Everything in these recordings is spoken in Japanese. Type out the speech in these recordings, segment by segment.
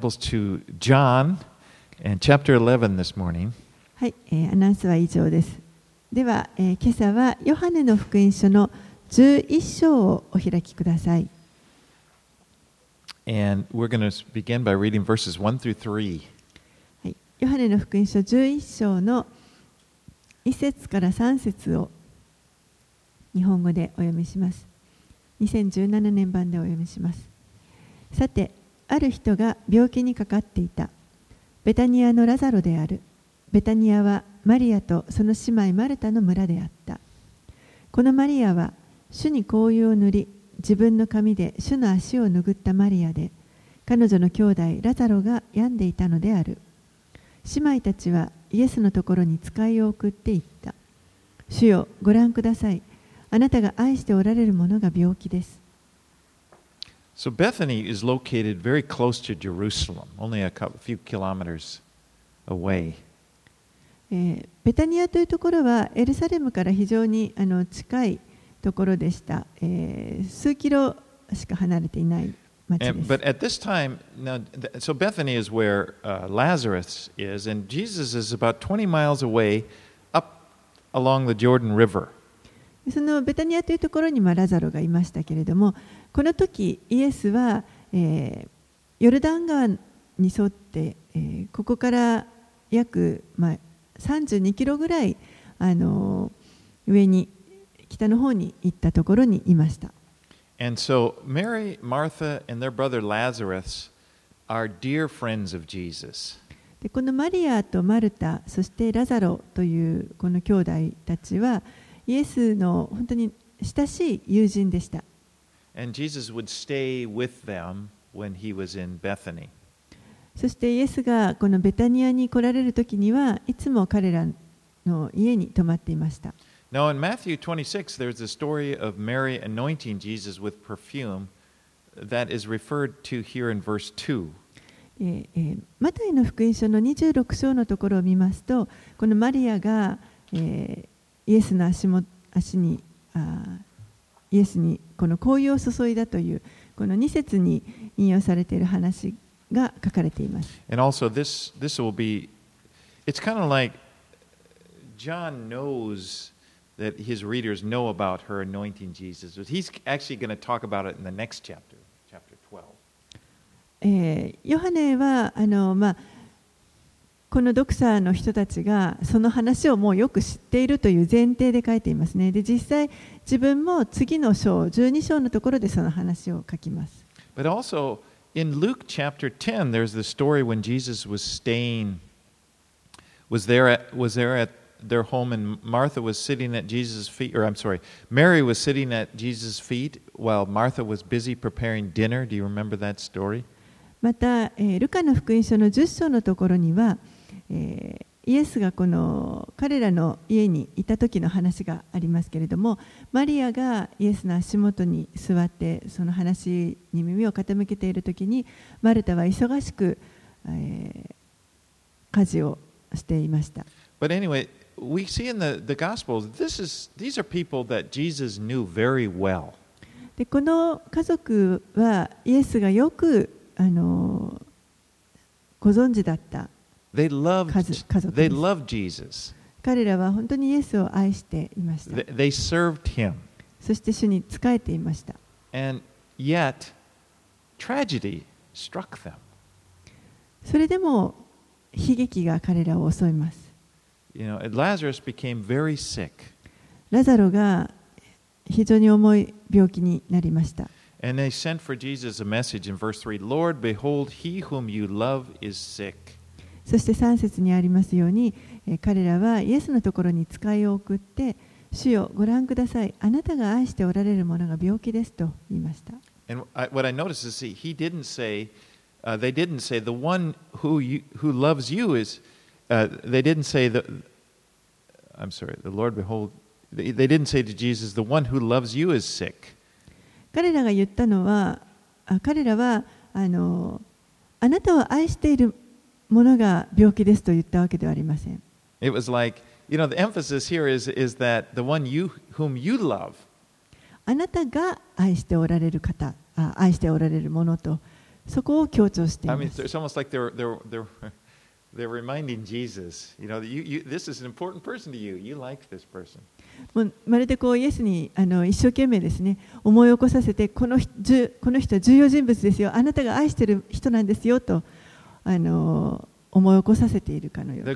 to John and chapter 11 this morning. はい、えーアナウンスは以上です。では、えー今朝はヨハネの福音書の11章をお開きください。And we're going to begin by reading verses 1 through 3. はい、ヨハネの福音書11章の1節から3節を日本語でお読みします。2017年版でお読みします。さて、ある人が病気にかかっていた。ベタニアのラザロである。ベタニアはマリアとその姉妹マルタの村であった。このマリアは主に香油を塗り、自分の髪で主の足を拭ったマリアで、彼女の兄弟ラザロが病んでいたのである。姉妹たちはイエスのところに使いを送っていった。主よ、ご覧ください。あなたが愛しておられる者が病気です。So Bethany is located very close to Jerusalem, only a couple, few kilometers away. えーベタニアというところはエルサレムから非常にあの近いところでした、えー数キロしか離れていない町で And, す but。at this time, now, th- so Bethany is where uh, Lazarus is, and Jesus is about 20 miles away up along the Jordan River. そのベタニアというところにまあラザロがいましたけれども、 この時イエスは、えーヨルダン川に沿って、えーここから約、まあ、32キロぐらい、あのー上に北の方に行ったところにいました。And so Mary, Martha, and their brother Lazarus are dear friends of Jesus. でこのマリアとマルタそしてラザロというこの兄弟たちはイエスの本当に親しい友人でした And Jesus would stay with them when he was in Bethany. そしてイエスがこのベタニアに来られる時にはいつも彼らの家に泊まっていました。Now in Matthew 26 there's a story of Mary anointing Jesus with perfume that is referred to here in verse 2. マタイの福音書の26章のところを見ますと、このマリアが、えー、イエスの足も足にあイエスにこの香油を注いだというこの2節に引用されている話が書かれています And also, this, this will be, it's kind of like John knows that his readers know about her anointing Jesus, but he's actually going to talk about it in the next chapter, chapter 12. えーヨハネはあの、まあ、この読者の人たちがその話をもうよく知っているという前提で書いていますね。で実際自分も次の章12章のところでその話を書きます。But also, in Luke chapter 10, there's the story when Jesus was staying, was there at, was there at their home, and Martha was sitting at Jesus' feet, or I'm sorry, Mary was sitting at Jesus' feet while Martha was busy preparing dinner. Do you remember that story? また、えールカの福音書の10章のところには、えーイエスがこの彼らの家にいた時の話がありますけれどもマリアがイエスの足元に座ってその話に耳を傾けている時にマルタは忙しく、えー家事をしていました。But anyway, we see in the, the Gospels, this is, these are people that Jesus knew very well. でこの家族はイエスがよくあのご存知だった They loved, 家族家族 they です loved Jesus. 彼らは本当にイエスを愛していました They, they served him. そして主に仕えていました And yet, tragedy struck them. それでも悲劇が彼らを襲います You know, Lazarus became very sick. ラザロが非常に重い病気になりました And they sent for Jesus a message in verse 3 Lord, behold, he whom you love is sick. そして3節にありますように、えー、彼らはイエスのところに使いを送って、主よご覧ください。あなたが愛しておられるものが病気ですと言いました。彼らが言ったのは、彼らはあ,のあなたを愛している。者が病気ですと言ったわけではありません It was like, you know, the emphasis here is, is that the one you, whom you love あなたが愛しておられる方あ愛しておられるものとそこを強調してい I ま mean, す it's almost like they're, they're, they're, they're reminding Jesus, you know, you, you, this is an important person to you. You like this person. もうまるでこうイエスにあの一生懸命ですね思い起こさせてこのこの人は重要人物ですよあなたが愛している人なんですよとあの思い起こさせているかのようで。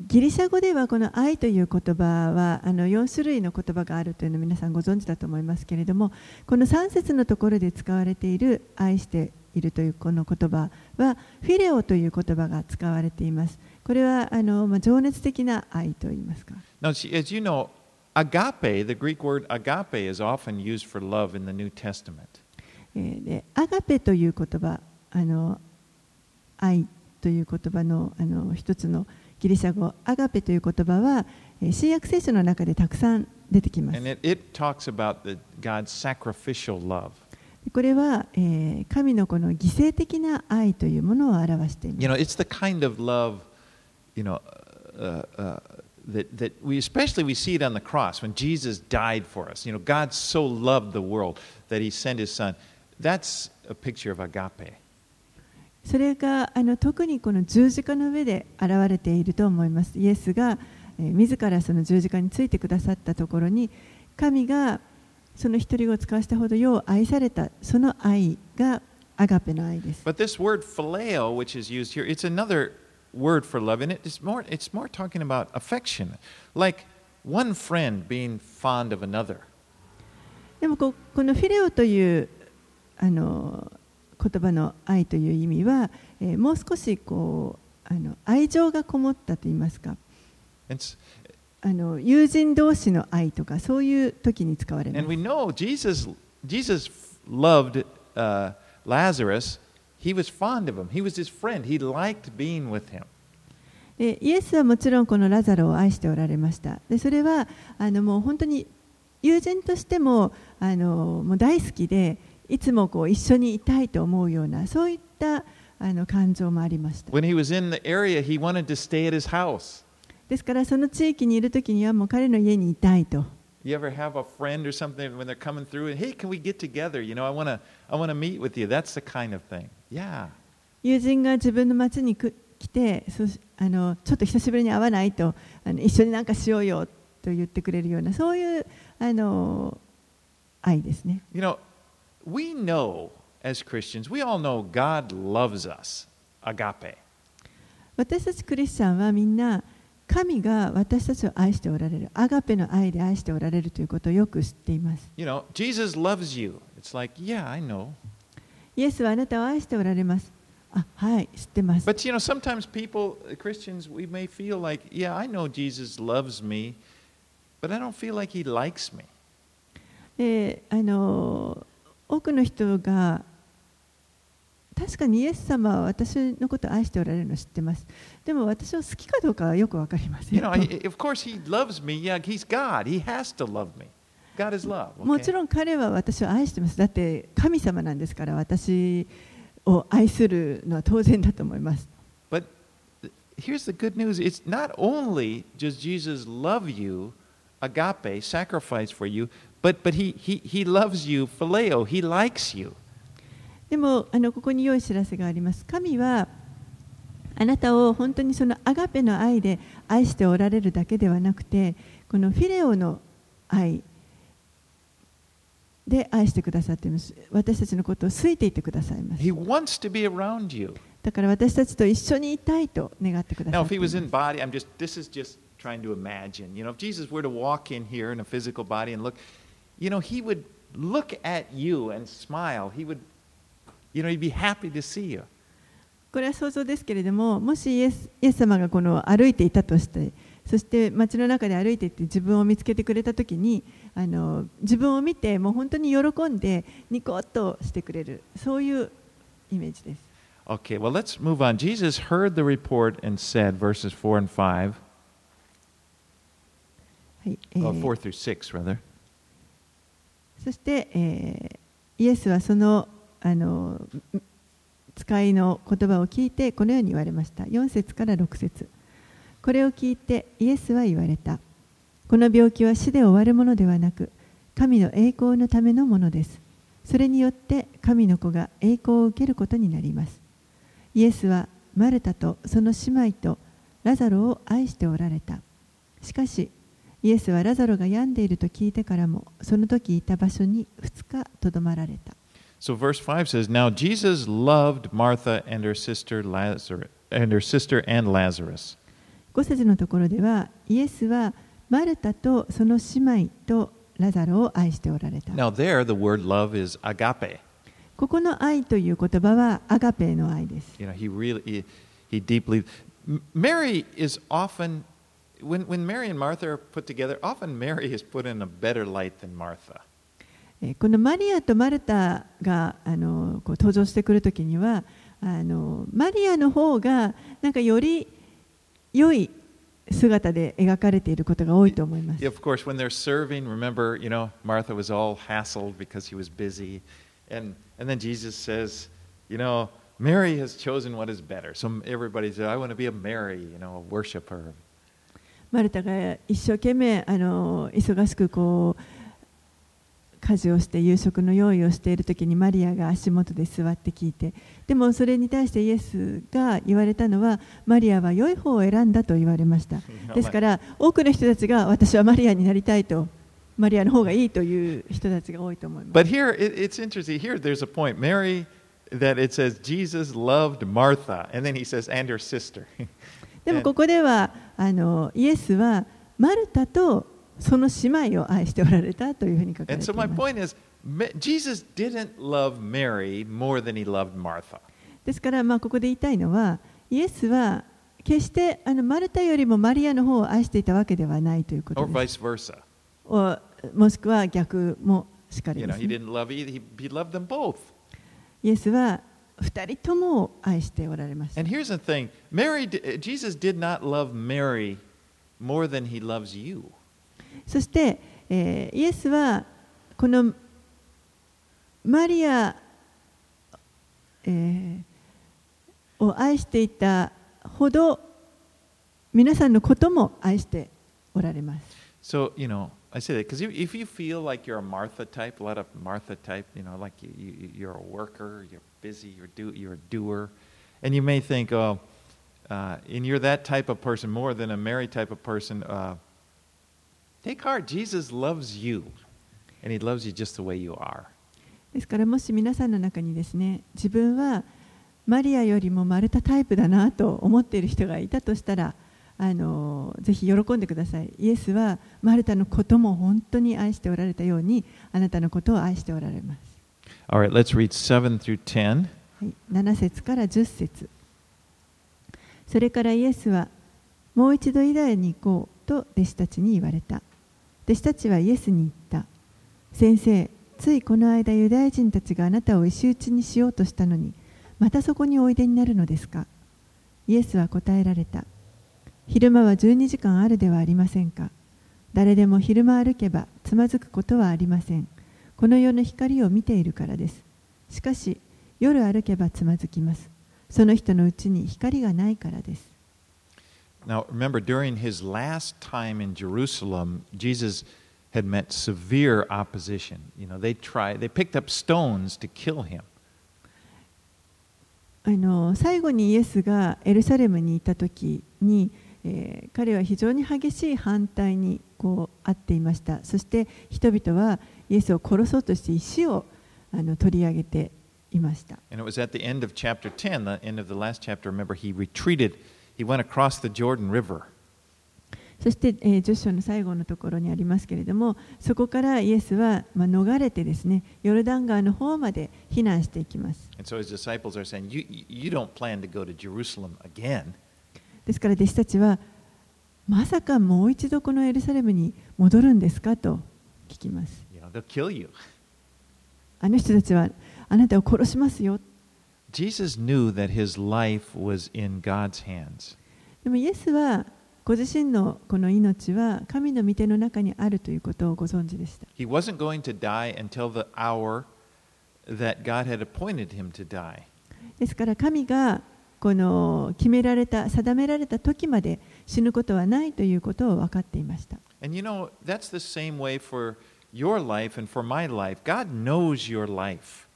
ギリシャ語ではこの愛という言葉はあの4種類の言葉があるというのを皆さんご存知だと思いますけれどもこの3節のところで使われている愛しているというこの言葉はフィレオという言葉が使われています。これはあの、ま、情熱的な愛といいますか。Now, as you know, agape, the Greek word agape is often used for love in the New Testament. でアガペという言葉あの、愛という言葉の,あの一つのギリシャ語、アガペという言葉は、新約聖書の中でたくさん出てきます。これは、えー神のこの犠牲的な愛というものを表しています You know, it's the kind of love, you know, uh, uh, that, that we, especially we see it on the cross when Jesus died for us. You know, God so loved the world that he sent his son. That's a picture of agape. それがあの特にこの十字架の上で現れていると思いますイエスが、えー自らその十字架についてくださったところに神がその一人を使わせたほどよう愛されたその愛がアガペの愛です But this word phileo, which is used here, it's another word for love, and it's more, it's more talking about affection, like one friend being fond of another. でもここのフィレオというあの言葉の愛という意味は、えーもう少しこうあの愛情がこもったといいますか It's, あの友人同士の愛とかそういう時に使われま and す we know Jesus, Jesus loved uh, Lazarus. He was fond of him. He was his friend. He liked being with him. でイエスはもちろんこのラザロを愛しておられましたでそれはあのもう本当に友人としてもあのもう大好きでいつもこう一緒にいたいと思うようなそういったあの感情もありました When he was in the area, he wanted to stay at his house. ですからその地域にいる時にはもう彼の家にいたいと You ever have a friend or something when they're coming through and hey, can we get together? You know, I want to I want to meet with you. That's the kind of thing. Yeah. 友人が自分の町にく来てそしあのちょっと久しぶりに会わないとあの一緒になんかしようよと言ってくれるようなそういうあの愛ですね You know, we know as Christians, we all know God loves us. Agape. 私たちクリスチャンはみんな神が私たちを愛しておられるアガペの愛で愛しておられるということをよく知っています You know, Jesus loves you. It's like, yeah, I know. イエスはあなたを愛しておられますあはい知ってます But you know, sometimes people, uh, Christians, we may feel like, yeah, I know Jesus loves me, but I don't feel like he likes me. であの多くの人が確かにイエス様は私のことを愛しておられるのを知ってますでも私を好きかどうかはよく分かりません You know, of course he loves me. Yeah, he's God. He has to love me. God is love. もち Okay? ろん彼は私を愛してますだって神様なんですから私を愛するのは当然だと思います But here's the good news it's not only does Jesus love you, agape, sacrifice for you, but, but he, he, he loves you, phileo, he likes you. でもあのここに良い知らせがあります神はあなたを本当にそのアガペの愛で愛しておられるだけではなくてこのフィレオの愛で愛してくださっています私たちのことを好いていてくださいます He wants to be around you. だから私たちと一緒にいたいと願ってくだ Now, さっ if て he was in body, I'm just, this is just trying to imagine. You know, if Jesus were to walk in here in a physical body and look, you know, he would look at you and smile. He would, you know, he'd be happy to see you. これは想像ですけれどももしイエスイエス様がこの歩いていたとしてそして街の中で歩いていって自分を見つけてくれたときにあの自分を見てもう本当に喜んでニコッとしてくれるそういうイメージです。Okay, well, let's move on. Jesus heard the report and said, verses 4 and 5, はいえ oh, ー4 through 6, rather. そして、えーイエスはそのあの使いの言葉を聞いてこのように言われました。4節から6節。これを聞いてイエスは言われた。この病気は死で終わるものではなく神の栄光のためのものです。それによって神の子が栄光を受けることになります。イエスはマルタとその姉妹とラザロを愛しておられた。しかしイエスはラザロが病んでいると聞いてからもその時いた場所に2日とどまられた。So verse 5 says, Now Jesus loved Martha and her sister Lazarus and her sister and Lazarus. 5節のところではイエスはマルタとその姉妹とラザロを愛しておられた Now there the word love is agape. ここの愛という言葉はアガペの愛です。 You know, he really he, he deeply M- Mary is often when when Mary and Martha are put together, often Mary is put in a better light than Martha. えーこのマリアとマルタがあのこう登場してくるときにはあのマリアの方がなんかより良い姿で描かれていることが多いと思います。Of course, when they're serving, remember, you know, Martha was all hassled because he was busy. And, and then Jesus says, you know, Mary has chosen what is better. So everybody says, I want to be a Mary, you know, a worshiper. マルタが一生懸命あの忙しくこう家事をして夕食の用意をしている時にマリアが足元で座って聞いてでもそれに対してイエスが言われたのはマリアは良い方を選んだと言われました ですから多くの人たちが私はマリアになりたいとマリアの方がいいという人たちが多いと思います But here, it, it's interesting. Here, there's a point. Mary, that it says Jesus loved Martha. And then he says, and her sister. でもここではあのイエスはマルタとその姉妹を愛しておられたというふうに書かれています。Jesus didn't love Mary more than he loved Martha. ですから、まあ、ここで言いたいのは、イエスは決してあのマルタよりもマリアの方を愛していたわけではないということです。Or vice or, もしくは逆もしかりです。イエスは二人とも愛しておられました。And here's the thing: Mary, Jesus did not love Mary more than he loves you. そして、えーイエスはこのマリア、えーを愛していたほど皆さんのことも愛しておられます。 So, you know, I say that because if, if you feel like you're a Martha type, a lot of Martha type, you know, like you, you, you're a worker, you're busy, you're, do, you're a doer, and you may think, oh, uh, and you're that type of person more than a Mary type of person, uh, take heart. Jesus loves you, and he loves you just the way you are. ですからもし皆さんの中にですね自分はマリアよりもマルタタイプだなと思っている人がいたとしたらあのぜひ喜んでくださいイエスはマルタのことも本当に愛しておられたようにあなたのことを愛しておられます、All right, let's read 7 through 10. はい、7節から10節それからイエスはもう一度ユダヤに行こうと弟子たちに言われた弟子たちはイエスに言った。先生ついこの間ユダヤ人たちがあなたを石打ちにしようとしたのにまたそこにおいでになるのですか？イエスは答えられた。昼間は12時間あるではありませんか？誰でも昼間歩けばつまずくことはありません。この世の光を見ているからです。しかし夜歩けばつまずきます。その人のうちに光がないからです。Now, remember, during his last time in Jerusalem, Jesus had met severe opposition. You know, they tried, they picked up stones to kill him. あの最後にイエスがエルサレムにいた時に、えー彼は非常に激しい反対にこうあっていましたそして人々はイエスを殺そうとして石をあの取り上げていました And it was at the end of chapter 10, the end of the last chapter, remember, he retreated. そして、えー、ジョシュの最後のところにありますけれども、そこからイエスは、まあ、逃れてですね、ヨルダン川の方まで避難していきます。ですから、弟子たちは、まさかもう一度このエルサレムに戻るんですかと聞きます。あの人たちは、あなたを殺しますよと。Jesus knew that his life was in God's hands. でもイエスはご自身のこの命は神の御手の中にあるということをご存知でした He wasn't going to die until the hour that God had appointed him to die. ですから神がこの決められた定められた時まで死ぬことはないということを分かっていました。 And you know, that's the same way for your life and for my life. God knows your life.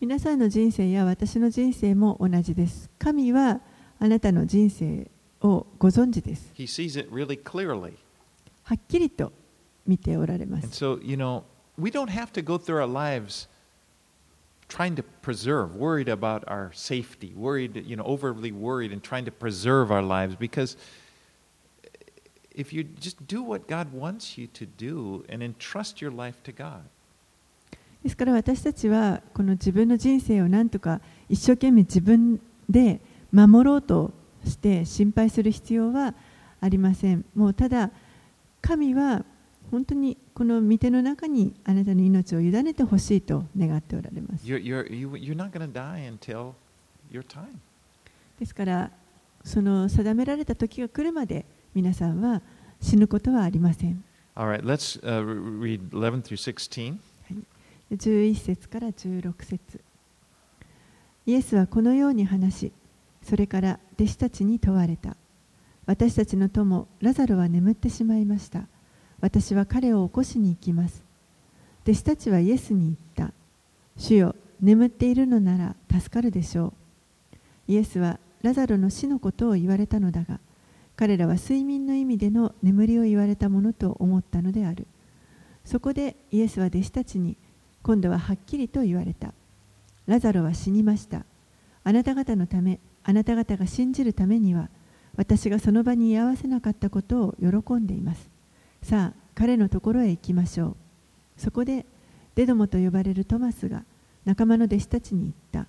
皆さんの人生や私の人生も同じです。神はあなたの人生をご存知です。 He sees it really clearly. はっきりと見ておられま And す。 so, you know, we don't have to go through our lives trying to preserve, worried about our safety, worried, you know, overly worried and trying to preserve our lives because if you just do what God wants you to do and entrust your life to God, ですから私たちはこの自分の人生をなんとか一生懸命自分で守ろうとして心配する必要はありません。もうただ神は本当にこの御手の中にあなたの命を委ねてほしいと願っておられます。you're, you're, you, you're not going to die until your time. ですからその定められた時が来るまで皆さんは死ぬことはありません。All right, let's uh, re- read 11 through 16. 11節から16節。イエスはこのように話しそれから弟子たちに問われた。私たちの友ラザロは眠ってしまいました。私は彼を起こしに行きます。弟子たちはイエスに言った。主よ眠っているのなら助かるでしょう。イエスはラザロの死のことを言われたのだが彼らは睡眠の意味での眠りを言われたものと思ったのである。そこでイエスは弟子たちに今度ははっきりと言われた。ラザロは死にました。あなた方のため、あなた方が信じるためには、私がその場に居合わせなかったことを喜んでいます。さあ、彼のところへ行きましょう。そこで、デドモと呼ばれるトマスが仲間の弟子たちに言った。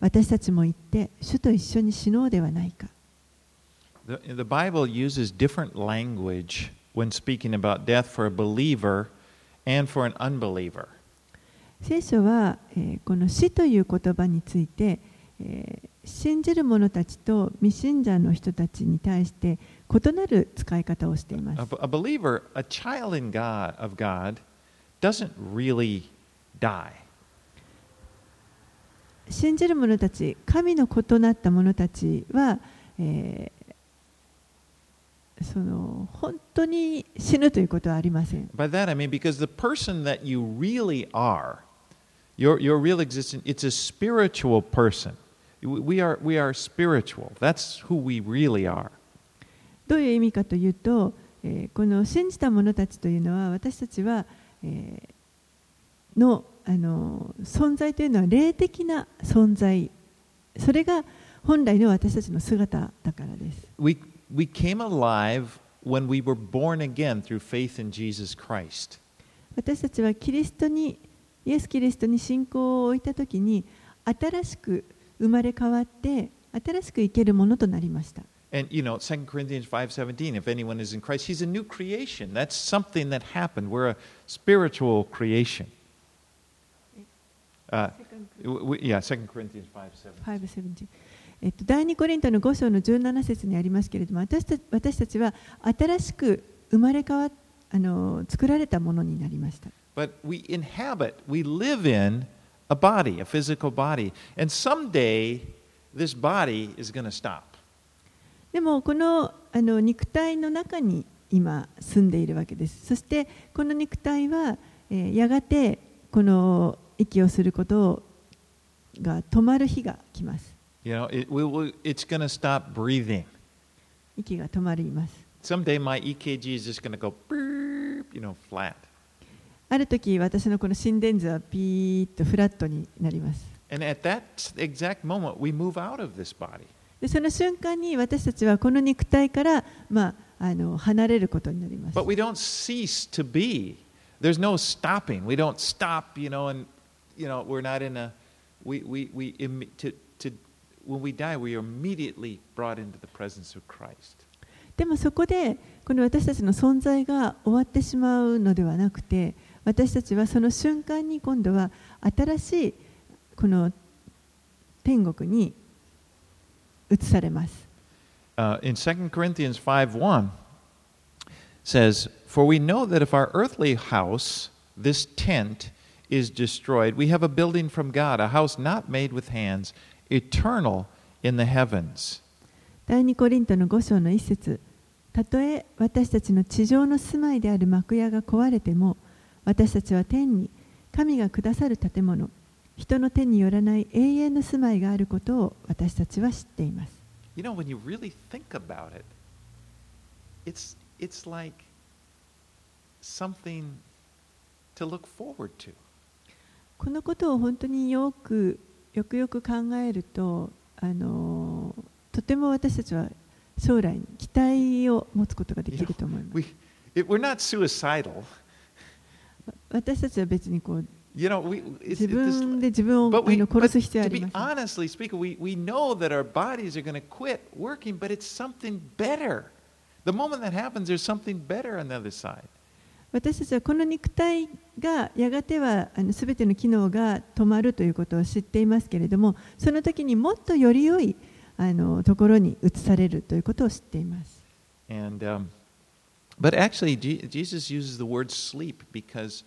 私たちも行って、主と一緒に死のうではないか。The, the Bible uses different language when speaking about death for a believer and for an unbeliever. 聖書は、えーこの死という言葉について、えー信じる者たちと未信者の人たちに対して異なる使い方をしています。a believer, a child in God of God, doesn't really die. 信じる者たち、神の異なった者たちは、えーその本当に死ぬということはありません。By that I mean because the person that you really are, your, your real existence, it's a spiritual person. We are, we are spiritual. That's who we really are. どういう意味かというと、えーこの信じた者たちというのは私たちは、えーのあの存在というのは霊的な存在それが本来の私たちの姿だからです。We, we came alive when we were born again through faith in Jesus Christ. 私たちはキリストにイエス・キリストに信仰を置いたときに新しく生まれ変わって新しく生けるものとなりました。And you know, 2 Corinthians 5:17, if anyone is in Christ, he's a new creation. That's something that happened. We're a spiritual creation. Uh, yeah, 2 Corinthians 5:17. 5:17えっと、第2コリントの5章の17節にありますけれども私た私たちは新しく生まれ変わあの作られたものになりました But we inhabit, we live in a body, a physical body. And someday this body is going to stop. でもこのあの肉体の中に今住んでいるわけですそしてこの肉体は、えーやがてこの息をすることが止まる日が来ます You know, it, we will, it's going to stop breathing. 息が止まります Someday my EKG is just going to go, you know, flat. ある時私のこの心電図はピーッとフラットになります And at that exact moment, we move out of this body. でその瞬間に私たちはこの肉体から、まあ、あの離れることになります。But we don't cease to be. There's no stopping. We don't stop, you know, and, you know, we're not in a, we, we, we, to, to, when we die, we are immediately brought into the presence of Christ. でもそこでこの私たちの存在が終わってしまうのではなくて私たちはその瞬間に今度は新しいこの天国に移されます。Uh, in 2 Corinthians 5 1 says, For we know that if our earthly house, this tent, is destroyed, we have a building from God, a house not made with hands, eternal in the heavens. 第2コリントの5章の一節たとえ私たちの地上の住まいである幕屋が壊れても私たちは天に神がくださる建物人の手によらない永遠の住まいがあることを私たちは知っています You know, when you really think about it, it's, it's like something to look forward to. このことを本当によくよくよく考えるとあのとても私たちは将来に期待を持つことができると思います We, it, we're not suicidal. 私たちは別にこう You know, we, it's, 自 it's this- 分で自分を But あ we, の but 殺す必要は to あり be honestly speaking, we, we know that our bodies are going to quit working, but it's something better. The moment that happens, there's something better on the other side. 私たちはこの肉体がやがてはあの全ての機能が止まるということを知っていますけれどもその時にもっとより良いあのところに移されるということを知っています。And, um, but actually, Je- Jesus uses the word sleep because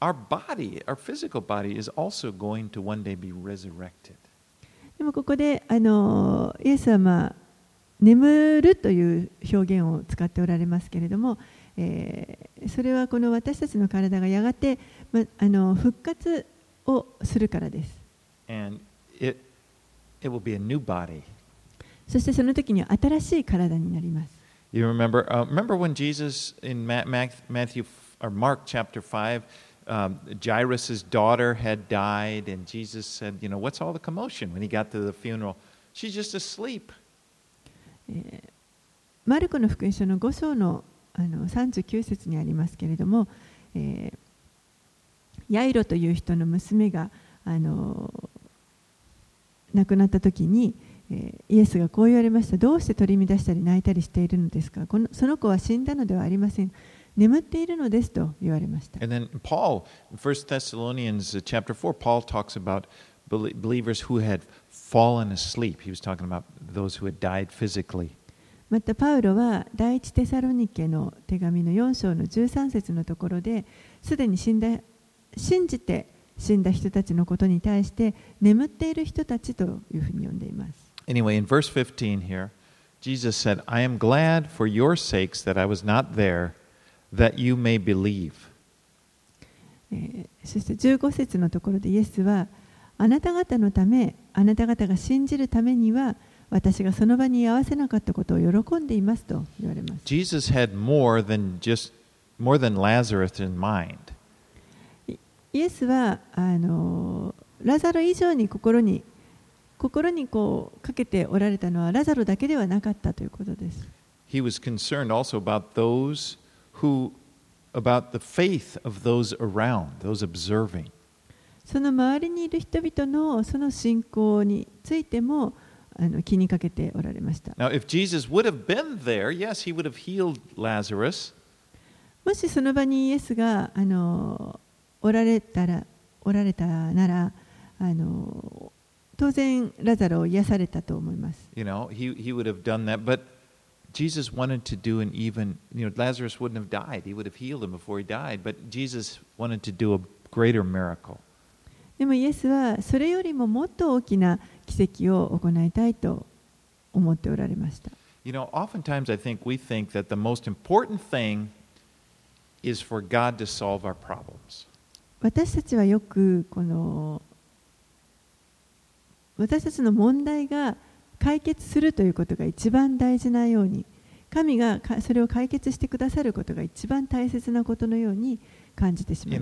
our body, our physical body, is also going to one day be resurrected. でもここであのイエスは、まあ、眠るという表現を使っておられますけれども、えーそれはこの私たちの体がやがて、ま、あの復活をするからです。 And it, it will be a new body. そしてその時には新しい体になります。 You remember, uh, remember when Jesus in Ma- Ma- Matthew f- or Mark chapter 5, um, Jairus' daughter had died, and Jesus said, You know, what's all the commotion when he got to the funeral? She's just asleep. マルコの福音書の5章の,あの39節にありますけれども、えー、ヤイロという人の娘が、あのー、亡くなった時に、えー、イエスがこう言われました、どうして取り乱したり泣いたりしているのですか、このその子は死んだのではありません。眠っているのですと言われました And then Paul, in 1 Thessalonians uh, chapter 4, Paul talks about belie- believers who had fallen asleep. He was talking about those who had died physically. またパウロは第一テサロニケの手紙の4章の13節のところですでに死んだ信じて死んだ人たちのことに対して眠っている人たちというふうに呼んでいます。Anyway, in verse 15 here, Jesus said, I am glad for your sakes that I was not there, that you may believe. えーそして15節のところでイエスはあなた方のためあなた方が信じるためには私がその場に居合わせなかったことを喜んでいますと言われます。Jesus had more than just more than Lazarus in mind. イエスはあのラザロ以上に心に心にこうかけておられたのはラザロだけではなかったということです。He was concerned also about those who about the faith of those around, those observing. その周りにいる人々のその信仰についてもあの気にかけておられました。Now, if Jesus would have been there, yes, he would have healed Lazarus, もしその場にイエスがあのおられたらおられたならあの当然ラザロを癒されたと思います。you know, he, he would have done that. But Jesus wanted to do an even, you know, Lazarus wouldn't have died. He would have healed him before he died. But Jesus wanted to do a greater miracle. でもイエスはそれよりももっと大きな奇跡を行いたいと思っておられました。 You know, oftentimes I think we think that the most important thing is for God to solve our problems. 私たちはよくこの私たちの問題が 解決するということが一番大事なように神がそれを解決してくださることが一番大切なことのように感じてしまい。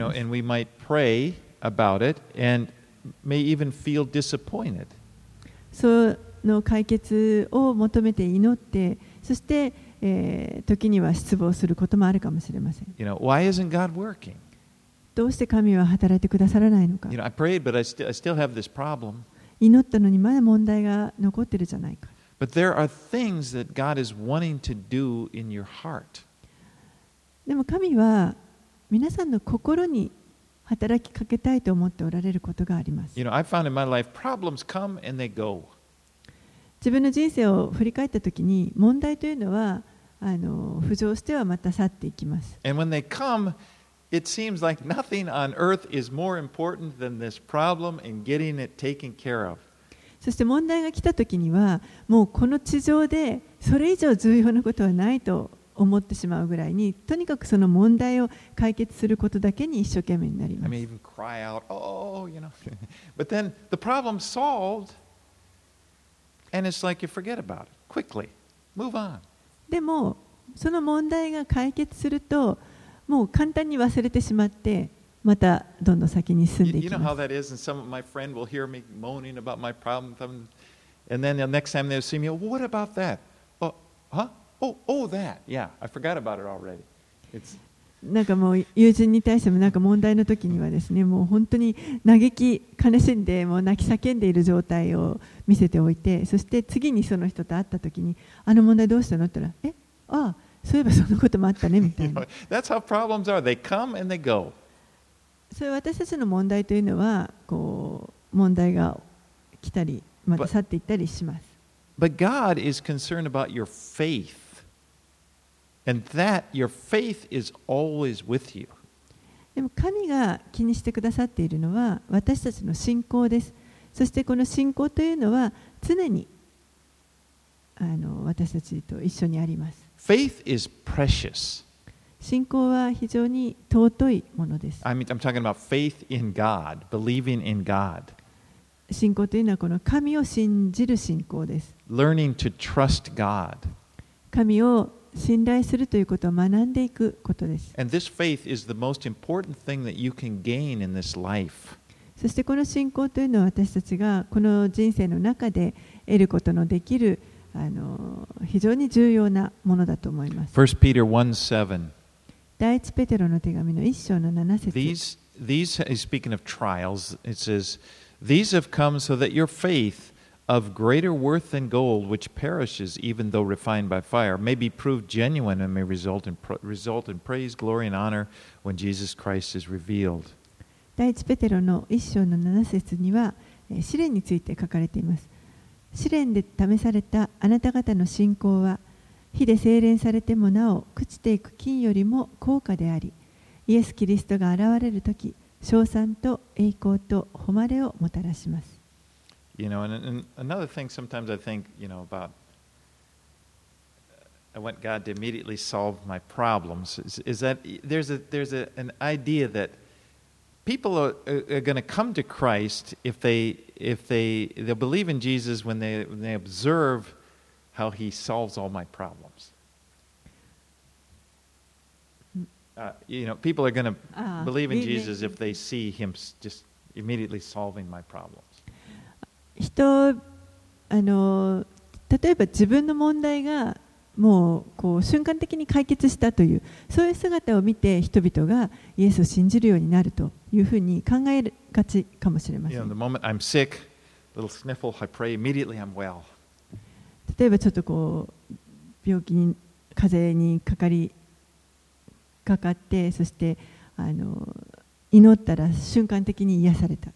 その解決を求めて祈って、そして、えー、時には失望することもあるかもしれません。どうして神は働いてくださらないのか祈ったのにまだ問題が残ってるじゃないか。でも神は皆さんの心に働きかけたいと思っておられることがあります。自分の人生を振り返ったとに問題というのはあの浮上してはまた去っていきます。It seems like nothing on earth is more important than this problem and getting it taken care of. そして問題が来た時にはもうこの地上でそれ以上重要なことはないと思ってしまうぐらいにとにかくその問題を解決することだけに一生懸命になり I ま mean, す。even cry out, oh, you know. but then the problem's solved, and it's like you forget about it quickly. Move on. でもその問題が解決するともう簡単に忘れてしまってまたどんどん先に進んでいきます。and some of my friend will hear me moaning about my problem, some- and then the next time they'll see me, oh, what about that? Oh, huh? Oh, oh, that. Yeah, I forgot about it already. It's なんかもう友人に対してもなんか問題の時にはですねもう本当に嘆き悲しんでもう泣き叫んでいる状態を見せておいてそして次にその人と会った時にあの問題どうしたのって言ったらえああそういえばそんなこともあったねみたいな know, that's how problems are. They come and they go. そういう私たちの問題というのはこう問題が来たりまた去っていったりします But God is concerned about your faith. And that, your faith is always with you. でも神が気にしてくださっているのは私たちの信仰です。そしてこの信仰というのは常にあの私たちと一緒にあります。Faith is precious. 信仰は非常に尊いものです。I mean, I'm talking about faith in God, believing in God, 信仰というのはこの神を信じる信仰です。learning to trust God. 神を信頼するということを学んでいくことです。And this faith is the most important thing that you can gain in this life. そしてこの信仰というのは私たちがこの人生の中で得ることのできるあの非常に重要なものだと思います。 1 Peter 1 7. 第一ペテロの手紙の一章の7節 These, these, he's speaking of trials, it says, These have come so that your faith, of greater worth than gold, which perishes even though refined by fire, may be proved genuine and may result in, pro- result in praise, glory, and honor when Jesus Christ is revealed. 第一ペテロの一章の7節にはえー試練について書かれています 試練で試されたあなた方の信仰は火で精錬されてもなお朽ちていく金よりも高価でありイエス・キリストが現れる時称賛と栄光と誉れをもたらします You know, and, and another thing sometimes I think, you know, about I want God to immediately solve my problems is, is that there's a there's a, an idea that people are, are, going to come to Christ if they if they they'll believe in Jesus when they when they observe how He solves all my problems. Uh, you know, people are going to Ah, believe in we- we- Jesus if they see Him s- just immediately solving my problems. 人あの例えば自分の問題が もう,こう瞬間的に解決したというそういう姿を見て人々がイエスを信じるようになるというふうに考えがちかもしれません。例えばちょっとこう病気に風邪にかか,りかかってそしてあの祈ったら瞬間的に癒された。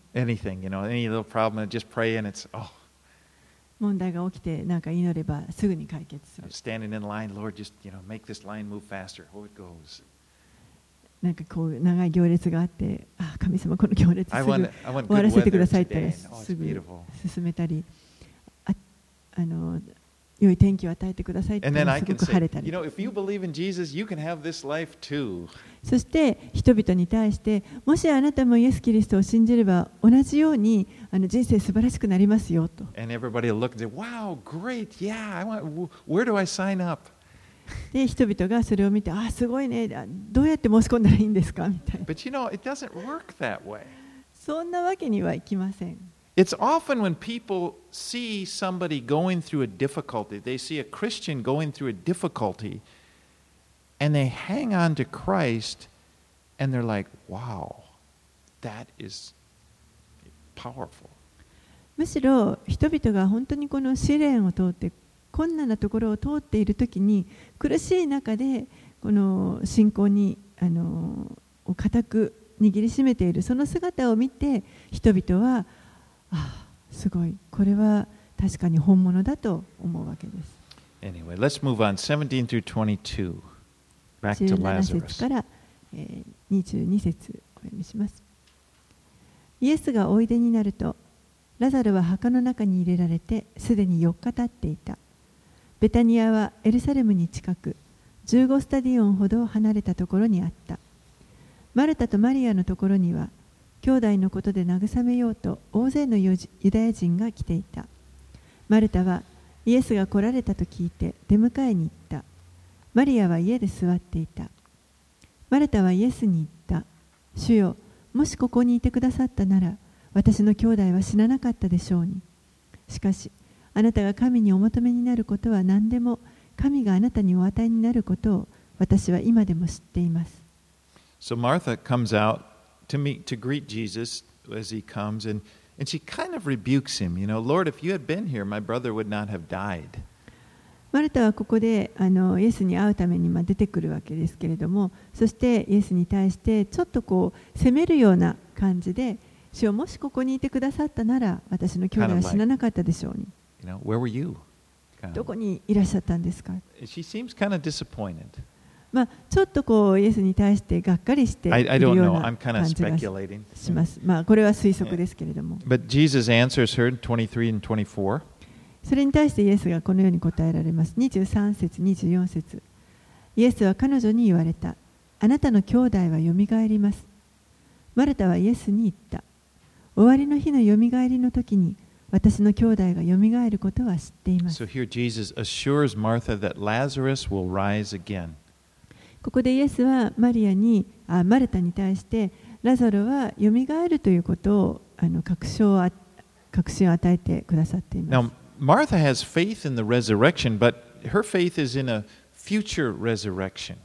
問題が起きて何か祈ればすぐに解決する。なんかこう長い行列があって、ああ神様この行列終わらせてくださいってすぐ進めたり、あ,あの良い天気を与えてくださいそして人々に対してもしあなたもイエス・キリストを信じれば同じようにあの人生素晴らしくなりますよと。で人々がそれを見てああすごいねどうやって申し込んだらいいんですか？みたいな。そんなわけにはいきません。It's often when people see somebody going through a difficulty, they see a Christian going through a difficulty, and they hang on to Christ, and they're like, wow, that is powerful. むしろ人々が本当にこの試練を通って困難なところを通っている時に苦しい中でこの信仰にあのを固く握りしめているその姿を見て人々は ああすごいこれは確かに本物だと思うわけです Anyway, let's move on. 17 through 22. Back to 17節 Lazarus. から、えー22節お読みしますイエスがおいでになるとラザロは墓の中に入れられてすでに4日経っていたベタニアはエルサレムに近く15スタディオンほど離れたところにあったマルタとマリアのところには兄弟のことで慰めようと大勢のユダヤ人が来ていた。マルタはイエスが来られたと聞いて出迎えに行った。マリアは家で座っていた。マルタはイエスに言った。主よもしここにいてくださったなら私の兄弟は死ななかったでしょうに。しかしあなたが神にお求めになることは何でも神があなたにお与えになることを私は今でも知っています。So Martha comes out to meet to greet Jesus as he comes and and she kind of rebukes him, you know, Lord, if you had been here, my brother would not have died. マルタはここであのイエスに会うためにまあ出てくるわけですけれどもそしてイエスに対してちょっとこう責めるような感じで主よもしここにいてくださったなら私の兄弟は死ななかったでしょうにど.こにいらっしゃったんですか She seems kind of disappointed. まあ、ちょっとこうイエスに対してがっかりしている don't よう know. な I'm kind 感 of じがします。まあ、これは推測ですけれども。But Jesus answers her in 23 and 24. それに対してイエスがこのように答えられます。23節、24節イエスは彼女に言われた。あなたの兄弟はよみがえります。マルタはイエスに言った。終わりの日のよみがえりの時に私の兄弟がよみがえることは知っています So。here Jesus assures Martha that Lazarus will rise again. ここでイエスはマリアにあマルタに対してラザロはよみがえるということをあの確証をあ確信を与えてくださっています Now,。Martha has faith in the resurrection, but her faith is in a future resurrection.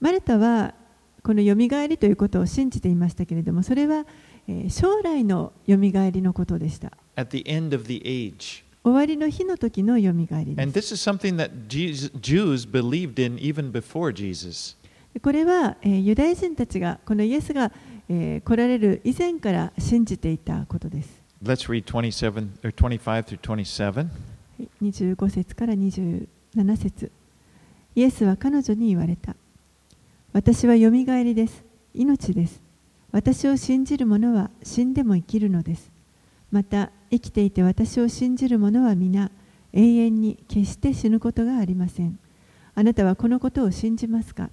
マルタはこのよみがえりということを信じていましたけれどもそれは、えー将来のよみがえりのことでした At the end of the age. 終わりの日の時のよみがえりです。This is something that Jesus, Jews believed in even before Jesus. これは、えーユダヤ人たちがこのイエスが、えー来られる以前から信じていたことです。Let's read 27 or 25 through 27. はい25節から27節。イエスは彼女に言われた。私はよみがえりです。命です。私を信じる者は死んでも生きるのです。また生きていて私を信じる者は皆永遠に決して死ぬことがありませんあなたはこのことを信じますか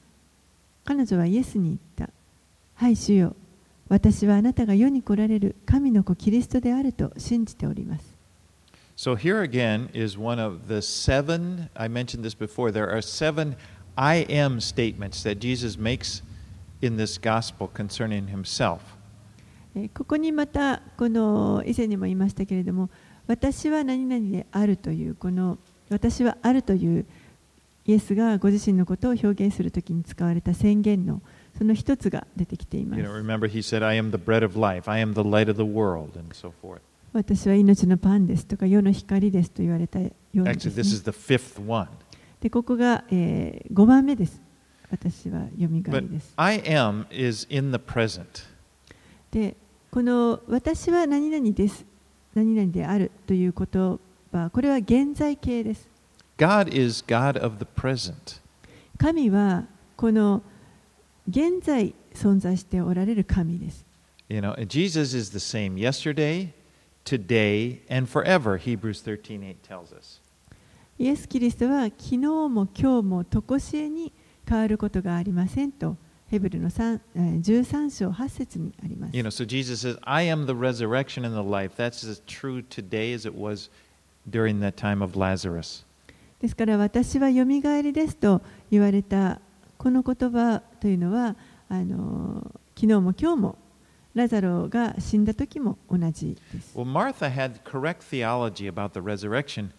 彼女はイエスに言ったはい主よ私はあなたが世に来られる神の子キリストであると信じております So here again is one of the seven, I mentioned this before, there are seven I am statements that Jesus makes in this gospel concerning himself. えーここにまたこの以前にも言いましたけれども私は何々であるというこの私はあるというイエスがご自身のことを表現するときに使われた宣言のその一つが出てきています know, remember he said, I am the bread of life, I am the light of the world, and so forth. 私は命のパンですとか世の光ですと言われたようにで Actually, す this ね is the fifth one. でここが、え5番目です私はよみがえりです I am is in the present. でこの私は何々です何々であるという言葉これは現在形です God is God of the present. 神はこの現在存在しておられる神です。You know, and Jesus is the same yesterday, today, and forever, Hebrews 13:8 tells us. イエス・キリストは昨日も今日も常しえに変わることがありませんとヘブルの13章8節にあります。You know, so Jesus says, I am the resurrection and the life. That's as true today as it was during that time of Lazarus. ですから私はよみがえりですと言われたこの言葉というのはあの昨日も今日もラザロが死んだ時も同じです。Well, Martha had correct theology about the resurrection,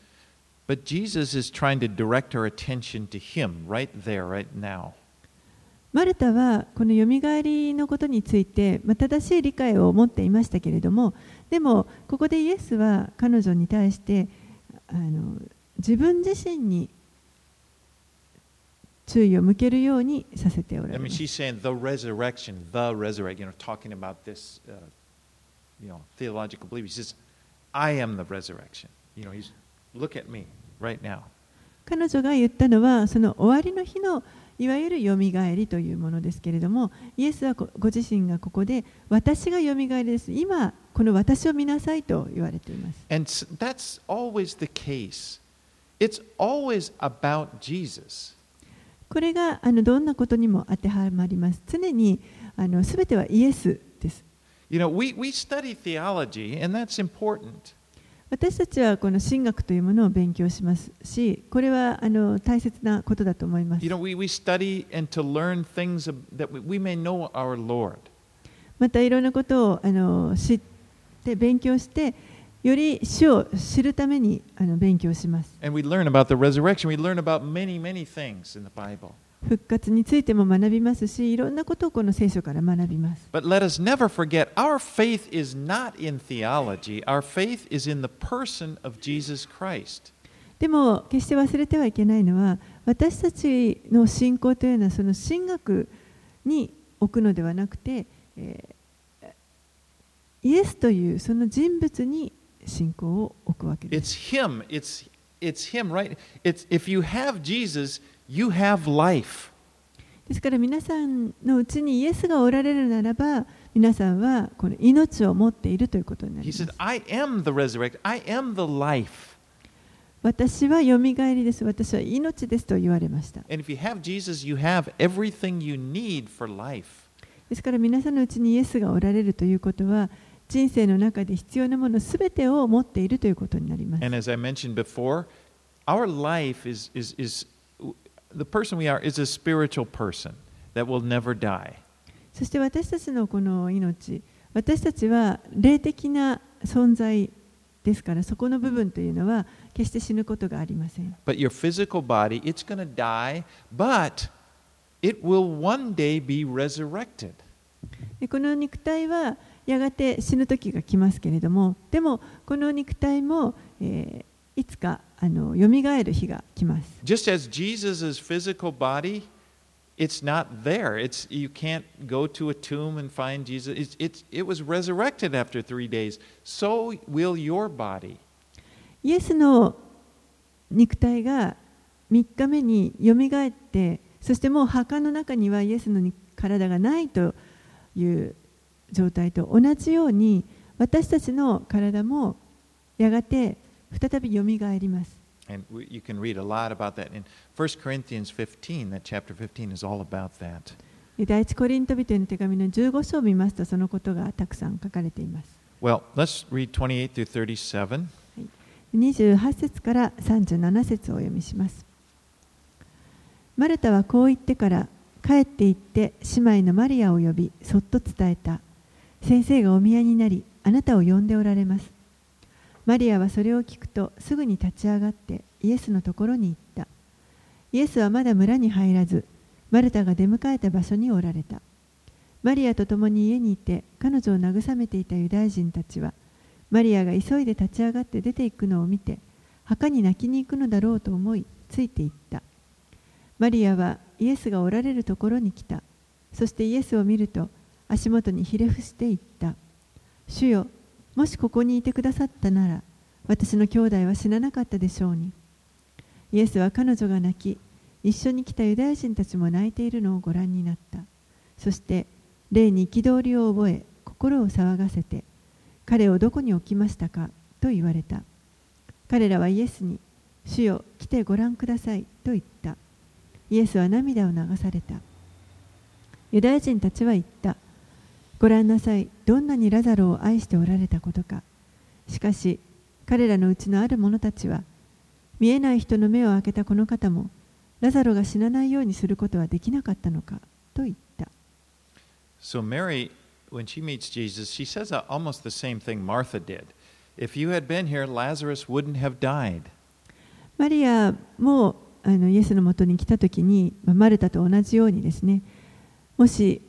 but Jesus is trying to direct her attention to him right there, right now. マルタはこのよみがえりのことについて、まあ、正しい理解を持っていましたけれどもでもここでイエスは彼女に対してあの自分自身に注意を向けるようにさせておら I れま mean, す she's saying the resurrection, the resurrection, you know, talking about this, uh, you know, theological belief. He says, I am the resurrection. You know, he's, look at me right now. 彼女が言ったのはその終わりの日のいわゆるよみがえりというものですけれどもイエスはこご自身がここで私がよみがえりです今この私を見なさいと言われています。And that's always the case. It's always about Jesus. これがあのどんなことにも当てはまります。常にあの全てはイエスです。You know, we, we study theology, and that's important. 私たちはこの神学というものを勉強しますし、これはあの大切なことだと思います。またいろんなことをあの知って勉強して、より主を知るためにあの勉強します。復活についても学びますし、いろんなことをこの聖書から学びます。But let us never forget our faith is not in theology, our faith is in the person of Jesus Christ. でも決して忘れてはいけないのは私たちの信仰というのはその神学に置くのではなくて、えーイエスというその人物に信仰を置くわけです。It's Him. It's, it's Him, right? It's, if you have Jesus, you have life. ですから皆さんのうちにイエスがおられるならば皆さんはこの命を持っているということになり He ます said, I am the resurrection, I am the life. 私はよみがえりです私は命ですと言われました And if you have Jesus, you have everything you need for life. ですから皆さんのうちにイエスがおられるということは人生の中で必要なものすべてを持っているということになります And as I mentioned before, our life is, is, is the person we are is a spiritual person that will never die. そして私たちのこの命私たちは霊的な存在ですからそこの部分というのは決して死ぬことがありません But your physical body, it's going to die, but it will one day be resurrected. でこの肉体はやがて死ぬ時が来ますけれどもでもこの肉体も、えーいつかあの蘇る日が来ます Just as Jesus' physical body, it's not there. It's you can't go to a tomb and find Jesus. It's, it's, it was resurrected after three days. So will your body. イエスの肉体が3日目によみがえってそしてもう墓の中にはイエスの肉体がないという状態と同じように私たちの体もやがて再びよみがえります And we, you can read a lot about that in 1 Corinthians 15. That chapter 15 is all about that. で第一コリント人への手紙の15章を見ますとそのことがたくさん書かれています Well, let's read 28 through 37. 28節から37節をお読みします。マルタはこう言ってから帰って行って姉妹のマリアを呼びそっと伝えた。先生がお見えになりあなたを呼んでおられます。マリアはそれを聞くとすぐに立ち上がってイエスのところに行った。イエスはまだ村に入らずマルタが出迎えた場所におられた。マリアと共に家にいて彼女を慰めていたユダヤ人たちはマリアが急いで立ち上がって出て行くのを見て墓に泣きに行くのだろうと思いついて行ったマリアはイエスがおられるところに来たそしてイエスを見ると足元にひれ伏して言った主よもしここにいてくださったなら私の兄弟は死ななかったでしょうに。イエスは彼女が泣き一緒に来たユダヤ人たちも泣いているのをご覧になった。そして霊に憤りを覚え心を騒がせて彼をどこに置きましたかと言われた。彼らはイエスに主よ来てご覧くださいと言った。イエスは涙を流された。ユダヤ人たちは言った。ご覧なさいどんなにラザロを愛しておられたことかしかし彼らのうちのある者たちは見えない人の目を開けたこの方もラザロが死なないようにすることはできなかったのかと言った So Mary, when she meets Jesus, she says uh, almost the same thing Martha did. If you had been here, Lazarus wouldn't have died. マリアもあのイエスのもとに来たときに、まあマルタと同じようにですね、もし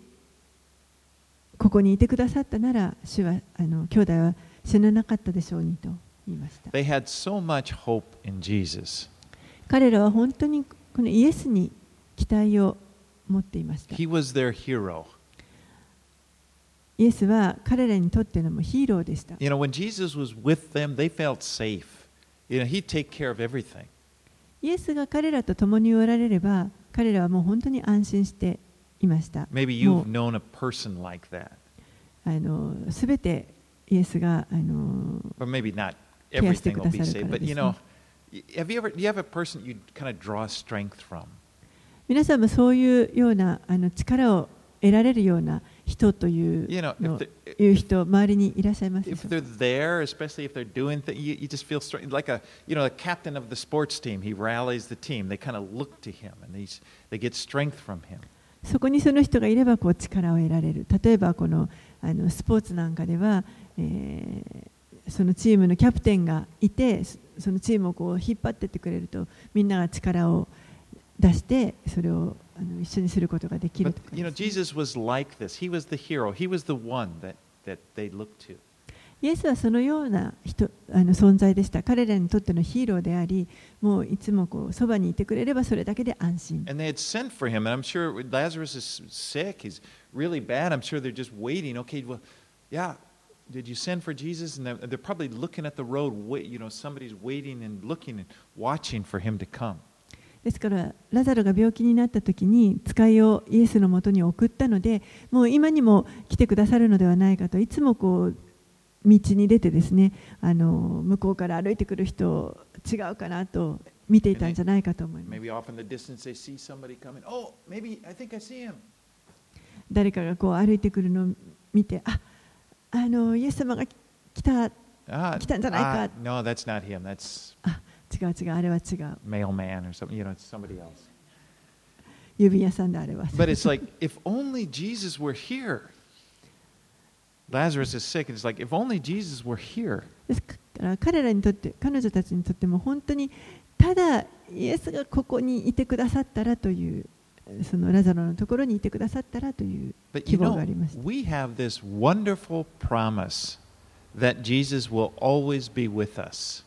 ここにいてくださったなら、主はあの兄弟は死ななかったでしょうにと言いました。彼らは本当にこのイエスに期待を持っています。イエスは彼らにとってのもヒーローでした。イエスが彼らと共におられれば、彼らはもう本当に安心して。いました。 Maybe も you've known a person like that. うあのすべて イエスがあの Or maybe not ケアして everything く will だ be さる saved, から but です you ね know, y- have you ever, do you have a person you kind of draw strength from? 皆さんもそういうようなあの力を得られるような人という You know, の if, the, いう人周りにいらっしゃいますで if しょうか they're there, especially if they're doing things, you, you just feel strength. Like a, you know, a captain of the sports team, he rallies the team. They kind of look to him and he's, they get strength from him. そこにその人がいればこう力を得られる例えばこのあのスポーツなんかでは、えーそのチームのキャプテンがいてそのチームをこう引っ張ってってくれるとみんなが力を出してそれをあの一緒にすることができる But, you know, Jesus was like this. He was the hero. He was the one that, that they looked to. イエスはそのような人あの存在でした。彼らにとってのヒーローであり、もういつもこうそばにいてくれればそれだけで安心。ですから、ラザロが病気になったとに、使いをイエスのもとに送ったので、もう今にも来てくださるのではないかと。いつもこう道に出てですねあの向こうから歩いてくる人違うかなと見ていたんじゃないかと思います。誰かがこう歩いてくるの見てあ,あのイエス様が来た、あ違う違うあれは違う。指屋さんであれは。Lazarus is sick, and it's like, if only Jesus were here. ですから彼らにとって彼女たちにとっても本当にただイエスがここにいてくださったらというそのラザロのところにいてくださったらという希望が know, ありました we have this wonderful promise that Jesus will always be with us.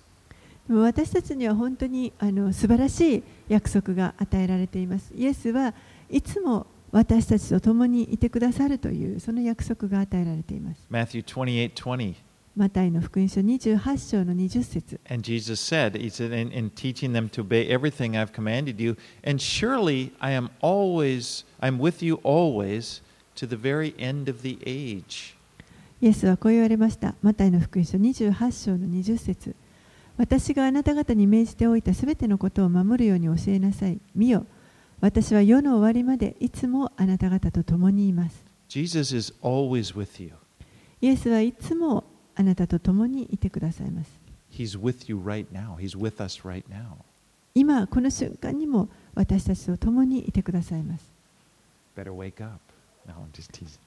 でも私たちには本当にあの素晴らしい約束が与えられていますイエスはいつも私たちと共にいてくださるというその約束が与えられています Matthew 28 20. マタイの福音書28章の20節 And Jesus said, He said, in, in teaching them to obey everything I've commanded you, and surely I am always, I'm with you always to the very end of the age. イエスはこう言われました。マタイの福音書28章の20節私があなた方に命じておいたすべてのことを守るように教えなさい。見よ、私は世の終わりまでいつもあなた方と共にいます。Jesus is always with you. イエスはいつもあなたと共にいてくださいます。He's with you right now. He's with us right now. 今、この瞬間にも私たちと共にいてくださいます。Better wake up. No, I'm just teasing.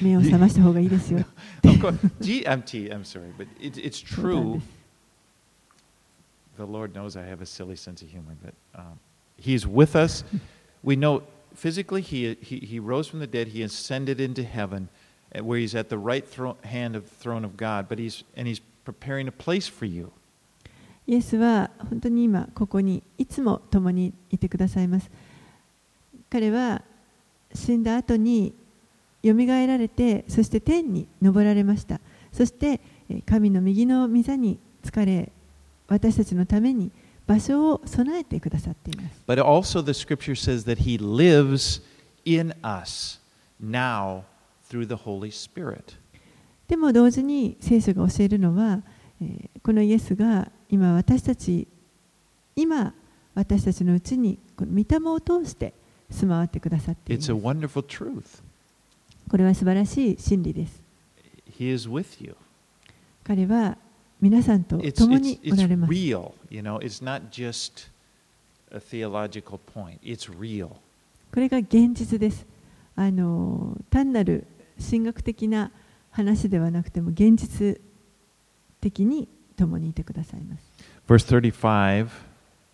目を覚ました方がいいですよ。of course, I'm, te- I'm sorry, but it, it's true. The Lord knows I have a silly sense of humor, but um, He's with us. We know physically he, he, he rose from the dead, He ascended into heaven, where He's at the right thro- hand of the throne of God, but he's, and He's preparing a place for you. イエスは本当に今ここにいつも共にいてくださいます。彼は死んだ後によみがえられてそして天に昇られました。そして神の右の御座に疲れ私たちのために場所を備えてくださっています。Now, through the Holy Spirit. でも同時に聖書が教えるのは、えー、このイエスが今私たち今私たちのうちにこの御霊を通して住まわってくださっている。これは素晴らしい真理です。彼は皆さんと共におられます。これが現実です。あの単なる神学的な話ではなくても現実的に共にいてくださいます。Verse 35: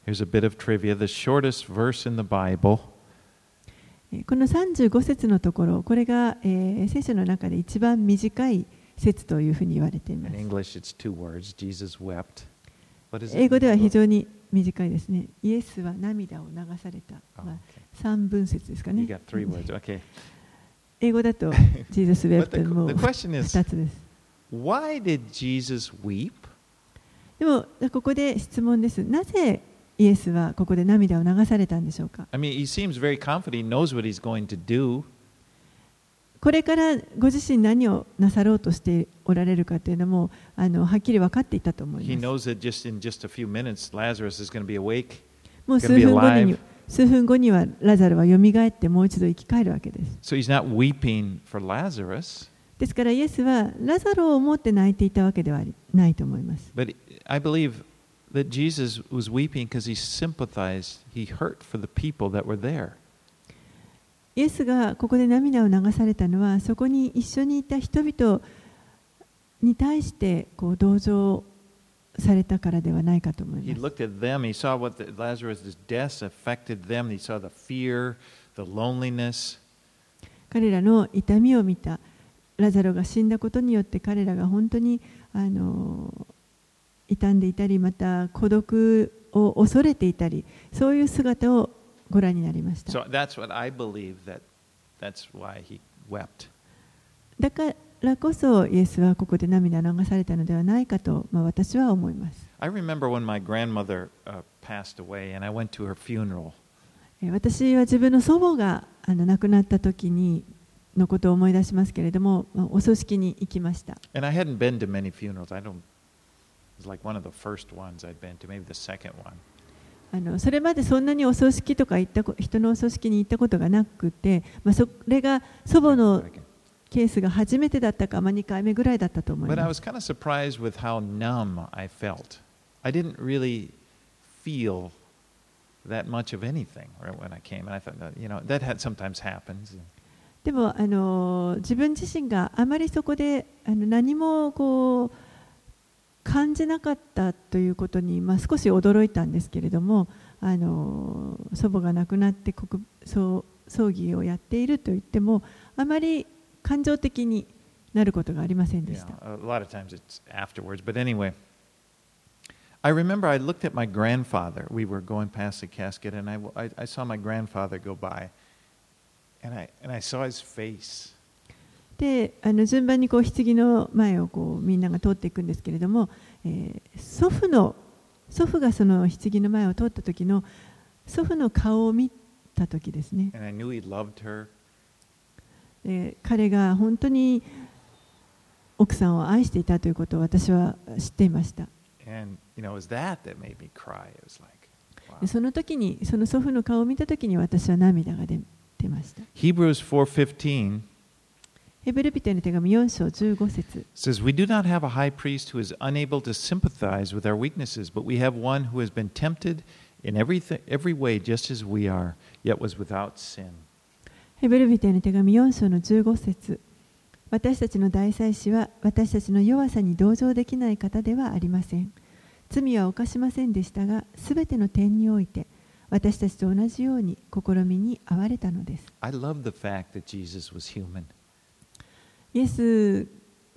Here's a bit of trivia, the shortest verse in the Bible. この35節のところ、これが、えー、聖書の中で一番短い説というふうに言われています。英語では非常に短いですね。イエスは涙を流された。Oh, まあ、三分節ですかね。英語だと、ジーザスウェプトも二つです。Why did Jesus weep? でも、ここで質問です。なぜイエスはここで涙を流されたんでしょうか？I mean, he seems very confident. He knows what he's going to do. これからご自身何をなさろうとしておられるかというのもあのはっきり分かっていたと思います。Just just minutes, もう数分後に数分後にはラザルはよってもう一度生き返るわけです。So、ですからイエスはラザルを思って泣いていたわけではないと思います。But I believe that Jesus was weeping because he sympathized. イエスがここで涙を流されたのはそこに一緒にいた人々に対してこう同情されたからではないかと思います。looked at them, he saw what the, Lazarus' death affected them, he saw the fear, the loneliness. 彼らの痛みを見たラザロが死んだことによって彼らが本当にあの傷んでいたりまた孤独を恐れていたりそういう姿をご覧になりました。So that's what I believe that that's why he wept. だからこそイエスはここで涙を流されたのではないかと、まあ、私は思います。I remember when my grandmother uh, passed away and I went to her funeral. えー私は自分の祖母があの亡くなった時にのことを思い出しますけれども、まあお葬式に行きました。And I hadn't been to many funerals. I don't, it was like one of the first ones I'd been to, maybe the second one. あのそれまでそんなにお葬式とか行ったこ人のお葬式に行ったことがなくて、まあ、それが祖母のケースが初めてだったか、まあ、2回目ぐらいだったと思い But I ます。was kind of surprised with how numb I felt. I didn't really feel that much of anything right, when I came. And I thought, you know, that had, sometimes happens. でもあの自分自身があまりそこであの何もこう感じなかったということに、まあ、少し驚いたんですけれどもあの祖母が亡くなって国葬葬儀をやっていると言ってもあまり感情的になることがありませんでした know, a lot of times it's afterwards. But anyway, I remember I looked at my grandfather. We were going past the casket, and I, I, I saw my grandfather go by, and I, and I saw his face. であの順番にこう棺の前をこうみんなが通っていくんですけれども、えー祖父の祖父がその棺の前を通った時の祖父の顔を見た時ですね。彼が本当に奥さんを愛していたということを私は知っていました。その時にその祖父の顔を見た時に私は涙が出出ました。Hebrews 4.15ヘブル人への手紙4章15節 says, We do not have a high priest who is unable to sympathize with our weaknesses, but we have one who has been tempted in everything, every way just as we are, yet was without sin. ヘブル人への手紙4章の15節私たちの大祭司は私たちの弱さに同情できない方ではありません罪は犯しませんでしたがすべての点において私たちと同じように試みに遭われたのです I love the fact that Jesus was human. イエス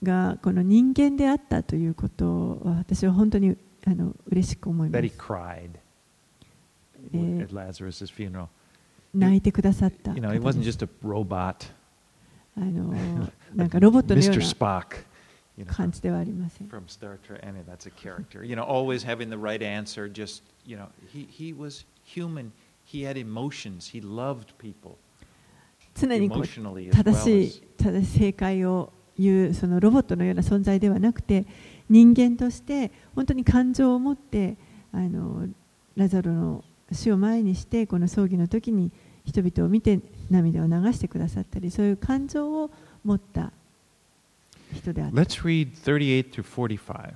がこの人間であったということは私は本当にあの嬉しく思いま That he す cried Eh, at Lazarus' funeral. 泣いてくださった You know, he 方 wasn't just a robot, あのなんかロボットのよう Mr. な Spock. You know, 感じではありません from Star Trek, and that's a character. You know, always having the right answer. Just you know, he he was human. He had emotions. He loved people 常にこう正し.い正しい正解を言うそのロボットのような存在ではなくて人間として本当に感情を持ってあのラザロの死を前にしてこの葬儀の時に人々を見て涙を流してくださったりそういう感情を持った人であった Let's read 38 through 45.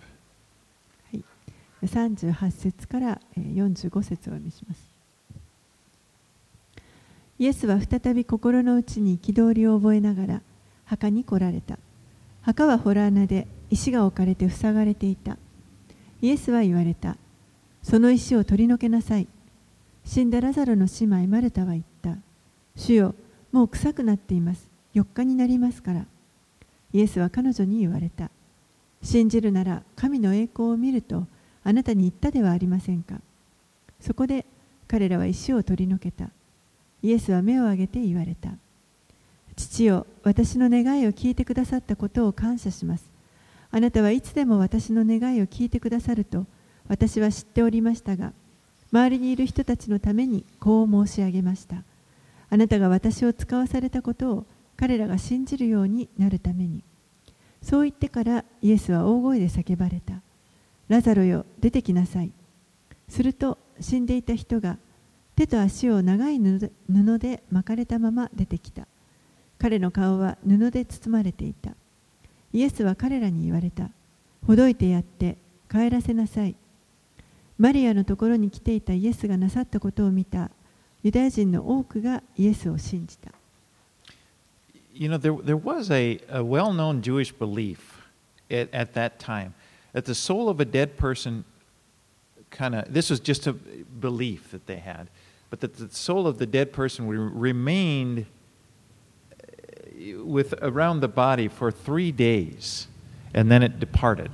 38節からえー45節をお読みします。イエスは再び心の内に憤りを覚えながら墓に来られた。墓は洞穴で石が置かれて塞がれていた。イエスは言われた。その石を取り除けなさい。死んだラザロの姉妹マルタは言った。主よ、もう臭くなっています。4日になりますから。イエスは彼女に言われた。信じるなら神の栄光を見るとあなたに言ったではありませんかそこで彼らは石を取り除けたイエスは目を上げて言われた。父よ私の願いを聞いてくださったことを感謝します。あなたはいつでも私の願いを聞いてくださると私は知っておりましたが周りにいる人たちのためにこう申し上げました。あなたが私を使わされたことを彼らが信じるようになるために。そう言ってからイエスは大声で叫ばれた。ラザロよ出てきなさい。すると死んでいた人が手と足を長い布で巻かれたまま出てきた。彼の顔は布で包まれていた。イエスは彼らに言われた。ほどいてやって帰らせなさい。マリアのところに来ていたイエスがなさったことを見た。ユダヤ人の多くがイエスを信じた。You know, there, there was a, a well known Jewish belief at, at that time that the soul of a dead person kind of, this was just a belief that they had, but that the soul of the dead person remained with around the body for three days and then it departed.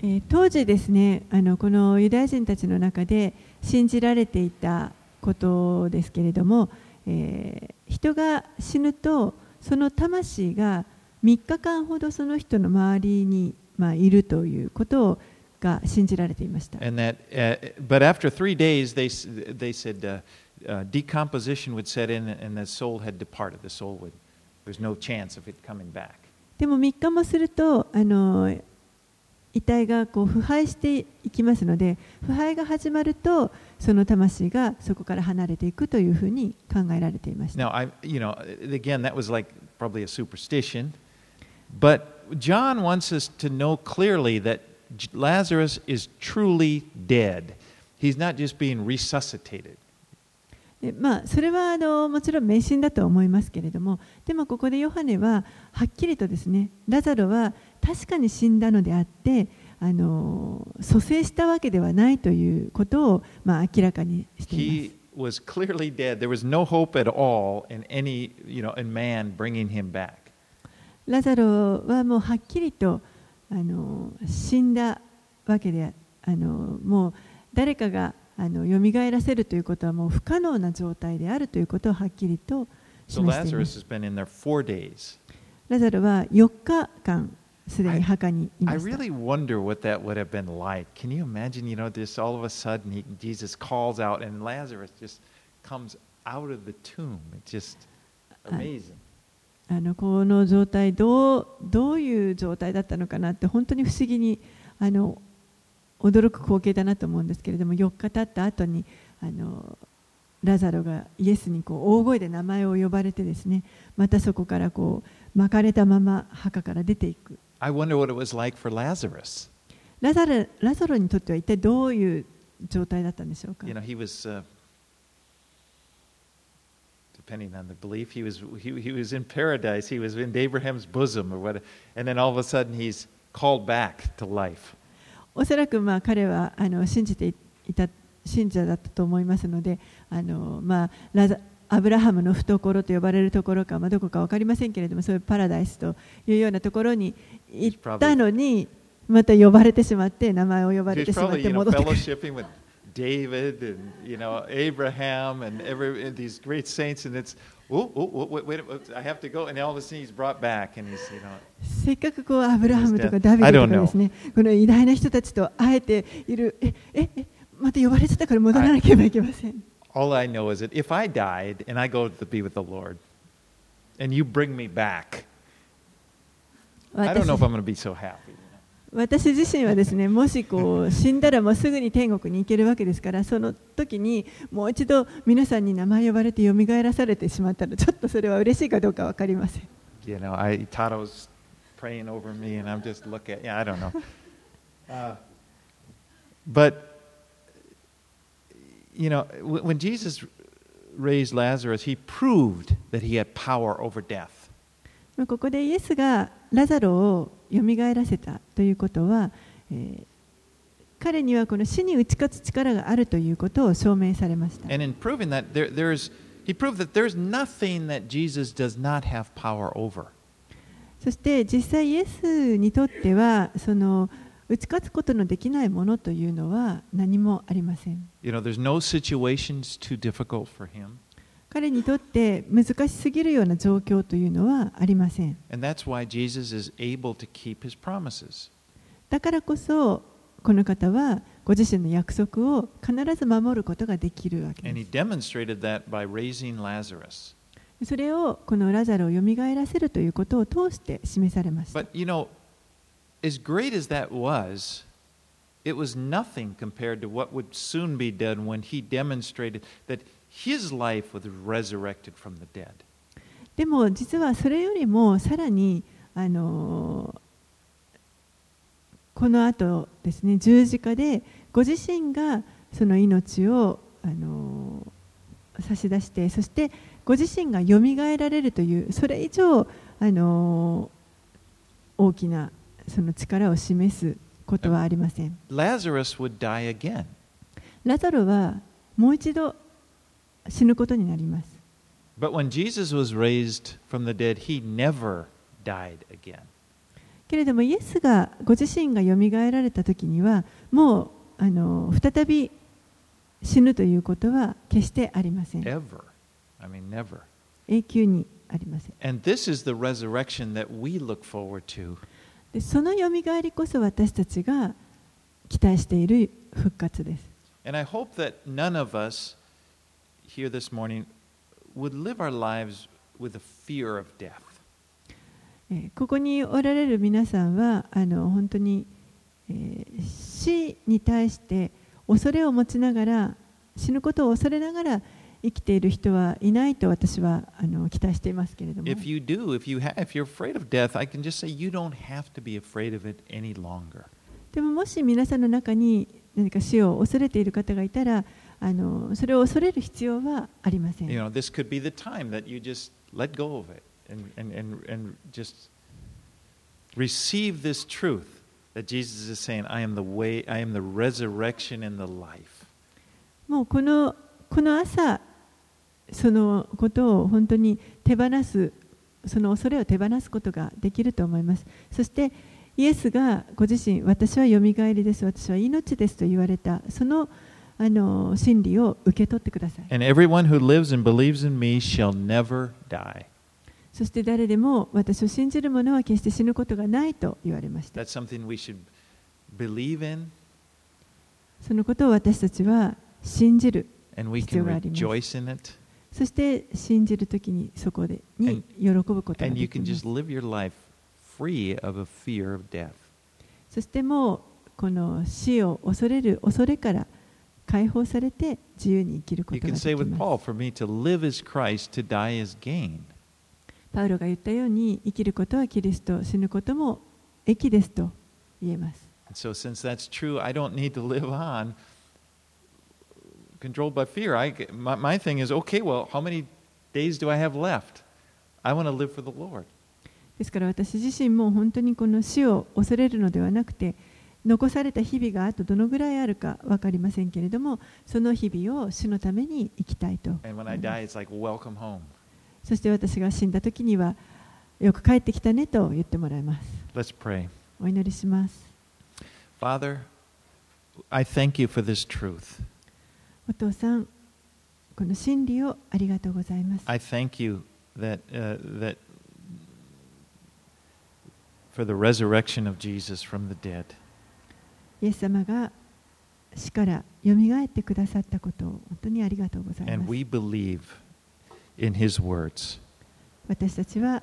え当時ですねあのこのユダヤ人たちの中で信じられていたことですけれども、えー人が死ぬとその魂が3日間ほどその人の周りに、まあ、いるということをが信じられていました。And that, uh, but after three days, they, s- they said uh, uh, decomposition would set in and the soul had departed. The soul would, there's no chance of it coming back. でも3日もするとあの遺体がこう腐敗していきますので腐敗が始まるとその魂がそこから離れていくというふうに考えられていました。Now, I, you know, again, that was like probably a superstition, but John wants us to know clearly that Lazarus is truly dead. He's not just being resuscitated. でまあ、それはあのもちろん迷信だとは思いますけれどもでもここでヨハネははっきりとですねラザロは確かに死んだのであってあの蘇生したわけではないということを、まあ、明らかにしています He was clearly dead. There was no hope at all in any, you know, in man bringing him back. ラザロはもうはっきりとあの死んだわけであのもう誰かがあの蘇らせるということはもう不可能な状態であるということをはっきりとしていま four days. ラザロは4日間すでに墓にい I ました。really wonder what that would have been like. Can you imagine, you know, this all of a sudden he, Jesus calls out and Lazarus just comes out of the tomb. It's just amazing. あのこの状態どうどういう状態だったのかなって本当に不思議にあの驚く光景だなと思うんですけれども4日経った後にあのラザロがイエスにこう大声で名前を呼ばれてですねまたそこからこう巻かれたまま墓から出ていく I wonder what it was like for Lazarus. ラザロラザロにとっては一体どういう状態だったんでしょうか？You know, he was, uh, おそらくまあ彼はあの信じていた信者だったと思いますので、あのまあラザアブラハムの懐と呼ばれるところか、まあ、どこかわかりませんけれども、そういうパラダイスというようなところに行ったのに、また呼ばれてしまって、名前を呼ばれてしまって戻ってくる。David and, you know, Abraham and every, and these great saints. And it's, oh, oh, oh wait, wait, wait, I have to go. And all of a sudden he's brought back and he's, you know, せっかくこうアブラハムとかダビデとかですねこの偉大な人たちと会えているえええまた呼ばれてたから戻らなければいけません。 all I know is that if I died and I go to be with the Lord and you bring me back, I don't know if I'm going to be so happy. 私自身はですね もしこう死んだらもうすぐに天国に行けるわけですからその時にもう一度皆さんに名前呼ばれて蘇らされてしまったらちょっとそれは嬉しいかどうかわかりません。You know, I, You know, when Jesus raised Lazarus, he. よらせたということは、彼にはこの死に打ち勝つ力があるということを証明されました。そして実際、イエスにとってはその打ち勝つことのできないものというのは何もありません。彼にとって難しすぎるような状況というのはありません。だからこそ、この方はご自身の約束を必ず守ることができるわけです。それをこのラザルをよみがえらせるということを通して示されました。His life was resurrected from the dead. でも実はそれよりもさらにあのこの後ですね十字架でご自身がその命をあの差し出してそしてご自身がよみがえられるというそれ以上あの大きなその力を示すことはありません。Lazarus would die again. ラザロはもう一度死ぬことになります。けれども、イエスがご自身がよみがえられた時には、もうあの再び死ぬということは決してありません。I mean, never. 永久にありません。でそのよみがえりこそ私たちが期待している復活です。And I hope that none of us here this morning would live our lives with a fear of death. ここにおられる皆さんはあの本当に、え、死に対して恐れを持ちながら死ぬことを恐れながら生きている人はいないと私はあの期待していますけれどもでももし皆さんの中に何か死を恐れている方がいたらあのそれを恐れる必要はありません。もうこの,この朝、そのことを本当に手放す、その恐れを手放すことができると思います。そして、イエスがご自身、私はよりです、私は命ですと言われた、そのあの真理を受け取ってください。そして誰でも私を信じる者は決して死ぬことがないと言われました。そのことを私たちは信じる必要があります。そして信じるときにそこで喜ぶこと。そしてもうこの死を恐れる恐れから。解放されて自由に生きるこ You とが can で say き with ます Paul, for me to live is Christ, to die is gain. パウロが言ったように生きることはキリスト死ぬことも益ですと言えます And so, since that's true, I don't need to live on controlled by fear. I, my, my thing is, okay, well, how many days do I have left? I want to live for the Lord. ですから私自身も本当にこの死を恐れるのではなくて残された日々があとどのぐらいあるか分かりませんけれども、その日々を主のために生きたいと。そして私が死んだ時には、よく帰ってきたねと言ってもらいます。お祈りします。Father, I thank you お父さん、この真理をありがとうございます。イエス様が死からよみがえってくださったことを本当にありがとうございます。私たちは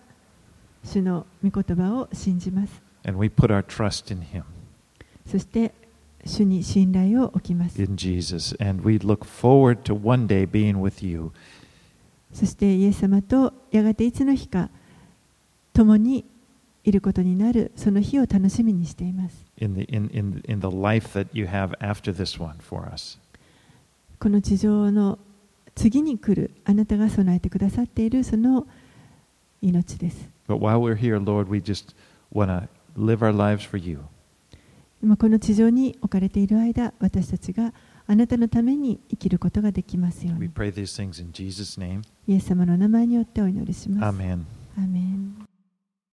主の御言葉を信じます。And we put our trust in him. そして主に信頼を置きます。In Jesus. And we look forward to one day being with you. そしてイエス様とやがていつの日か共にいることになるその日を楽しみにしています。この地上の次に来るあなたが備えてくださっているその命です。この地上に置かれている間、私たちがあなたのために生きることができますように。イエス様の名前によってお祈りします。アメン。アメン